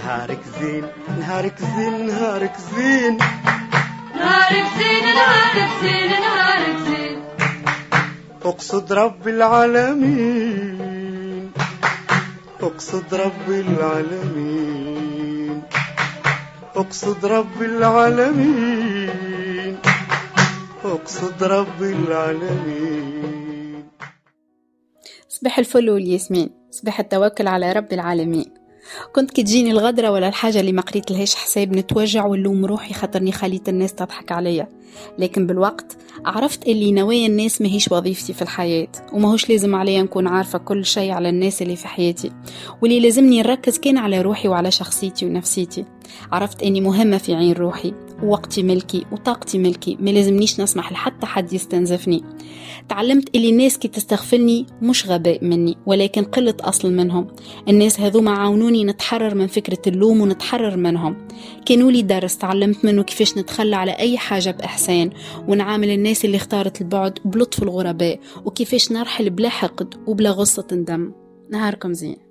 نهارك زين نهارك زين نهارك زين. نهارك زين نهارك زين نهارك زين. أقصد رب العالمين أقصد رب العالمين. أقصد رب العالمين أقصد رب العالمين. صباح الفل والياسمين صباح التوكل على رب العالمين. كنت كتجيني الغدرة ولا الحاجة اللي ما قريت لهاش حساب نتوجع ونلوم روحي خاطرني خليت الناس تضحك عليا. لكن بالوقت عرفت اللي نوايا الناس ماهيش وظيفتي في الحياة وماهوش لازم عليا نكون عارفة كل شيء على الناس اللي في حياتي. واللي لازمني نركز كان على روحي وعلى شخصيتي ونفسيتي. عرفت أني مهمة في عين روحي. ووقتي ملكي وطاقتي ملكي ما لازمنيش نسمح لحتى حد يستنزفني. تعلمت اللي الناس كي تستغفلني مش غباء مني ولكن قلة أصل منهم. الناس هذوما عاونوني نتحرر من فكرة اللوم ونتحرر منهم. كانوا لي درس تعلمت منه كيفاش نتخلى على أي حاجة بإحسان. ونعامل الناس اللي اختارت البعد بلطف الغرباء وكيفاش نرحل بلا حقد وبلا غصة دم. نهاركم زين.